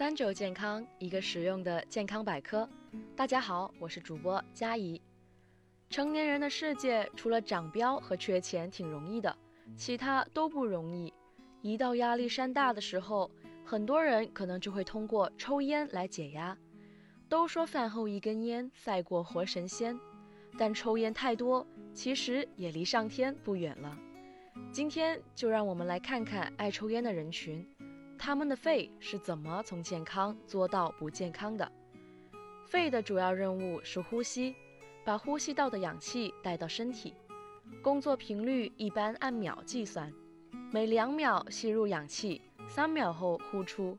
三九健康，一个实用的健康百科。大家好，我是主播佳怡。成年人的世界，除了长膘和缺钱挺容易的，其他都不容易。一到压力山大的时候，很多人可能就会通过抽烟来解压。都说饭后一根烟赛过活神仙，但抽烟太多，其实也离上天不远了。今天就让我们来看看爱抽烟的人群。他们的肺是怎么从健康做到不健康的？肺的主要任务是呼吸，把呼吸道的氧气带到身体。工作频率一般按秒计算，每两秒吸入氧气，三秒后呼出。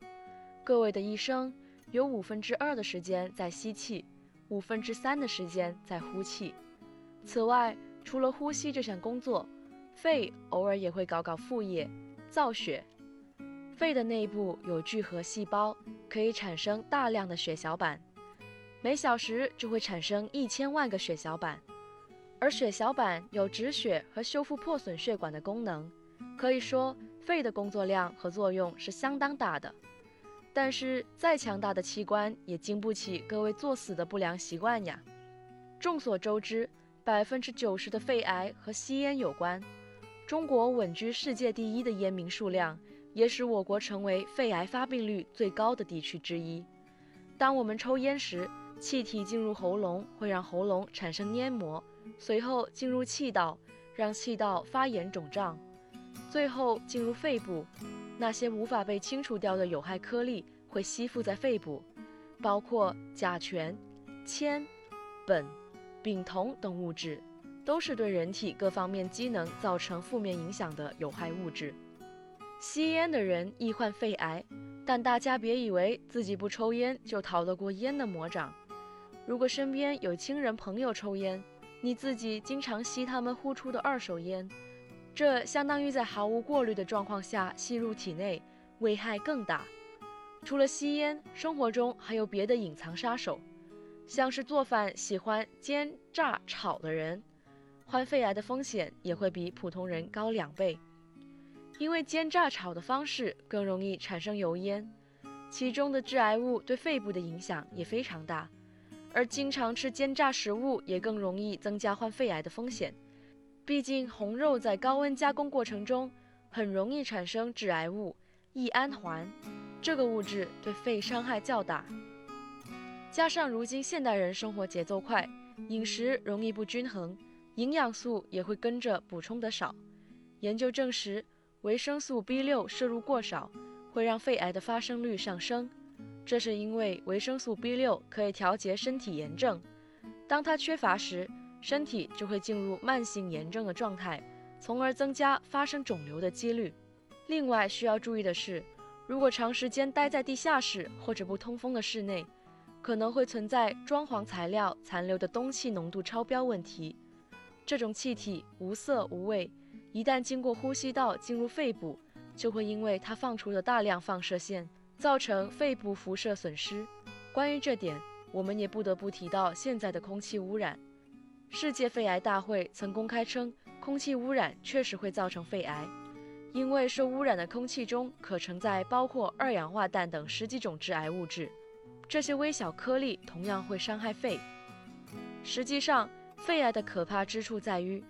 各位的一生有五分之二的时间在吸气，五分之三的时间在呼气。此外，除了呼吸这项工作，肺偶尔也会搞搞副业，造血。肺的内部有聚合细胞，可以产生大量的血小板，每小时就会产生一千万个血小板。而血小板有止血和修复破损血管的功能，可以说肺的工作量和作用是相当大的。但是再强大的器官也经不起各位作死的不良习惯呀。众所周知，百分之九十的肺癌和吸烟有关。中国稳居世界第一的烟民数量。也使我国成为肺癌发病率最高的地区之一。当我们抽烟时，气体进入喉咙会让喉咙产生黏膜，随后进入气道，让气道发炎肿胀，最后进入肺部。那些无法被清除掉的有害颗粒会吸附在肺部，包括甲醛、铅、苯、丙酮等物质，都是对人体各方面机能造成负面影响的有害物质。吸烟的人易患肺癌，但大家别以为自己不抽烟就逃得过烟的魔掌。如果身边有亲人朋友抽烟，你自己经常吸他们呼出的二手烟，这相当于在毫无过滤的状况下吸入体内，危害更大。除了吸烟，生活中还有别的隐藏杀手，像是做饭喜欢煎、炸、炒的人，患肺癌的风险也会比普通人高两倍。因为煎炸炒的方式更容易产生油烟，其中的致癌物对肺部的影响也非常大，而经常吃煎炸食物也更容易增加患肺癌的风险。毕竟红肉在高温加工过程中很容易产生致癌物异氨环，这个物质对肺伤害较大。加上如今现代人生活节奏快，饮食容易不均衡，营养素也会跟着补充得少。研究证实。维生素 B 六摄入过少，会让肺癌的发生率上升。这是因为维生素 B 六可以调节身体炎症，当它缺乏时，身体就会进入慢性炎症的状态，从而增加发生肿瘤的几率。另外需要注意的是，如果长时间待在地下室或者不通风的室内，可能会存在装潢材料残留的氡气浓度超标问题。这种气体无色无味。一旦经过呼吸道进入肺部，就会因为它放出的大量放射线，造成肺部辐射损失。关于这点，我们也不得不提到现在的空气污染。世界肺癌大会曾公开称，空气污染确实会造成肺癌，因为受污染的空气中可承载包括二氧化氮等十几种致癌物质，这些微小颗粒同样会伤害肺。实际上，肺癌的可怕之处在于。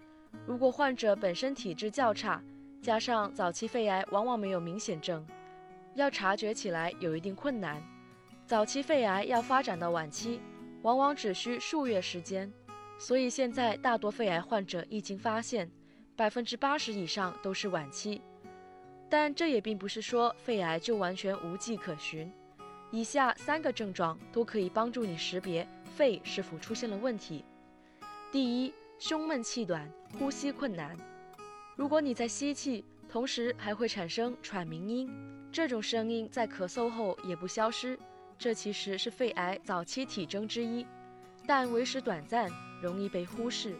如果患者本身体质较差，加上早期肺癌往往没有明显症，要察觉起来有一定困难。早期肺癌要发展到晚期，往往只需数月时间。所以现在大多肺癌患者一经发现，百分之八十以上都是晚期。但这也并不是说肺癌就完全无迹可寻。以下三个症状都可以帮助你识别肺是否出现了问题。第一。胸闷气短，呼吸困难。如果你在吸气，同时还会产生喘鸣音，这种声音在咳嗽后也不消失，这其实是肺癌早期体征之一，但为时短暂，容易被忽视。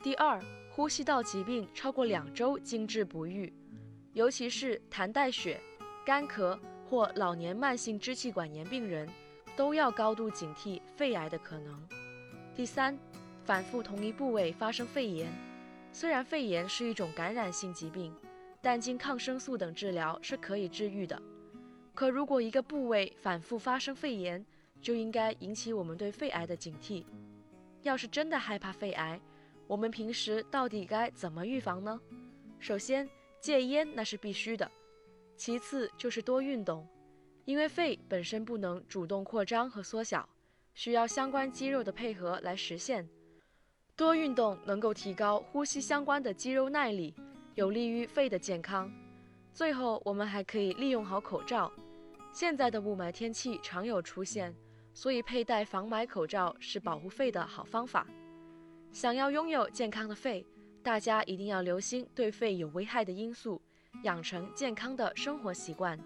第二，呼吸道疾病超过两周经治不愈，尤其是痰带血、干咳或老年慢性支气管炎病人，都要高度警惕肺癌的可能。第三。反复同一部位发生肺炎，虽然肺炎是一种感染性疾病，但经抗生素等治疗是可以治愈的。可如果一个部位反复发生肺炎，就应该引起我们对肺癌的警惕。要是真的害怕肺癌，我们平时到底该怎么预防呢？首先，戒烟那是必须的。其次就是多运动，因为肺本身不能主动扩张和缩小，需要相关肌肉的配合来实现。多运动能够提高呼吸相关的肌肉耐力，有利于肺的健康。最后，我们还可以利用好口罩。现在的雾霾天气常有出现，所以佩戴防霾口罩是保护肺的好方法。想要拥有健康的肺，大家一定要留心对肺有危害的因素。养成健康的生活习惯。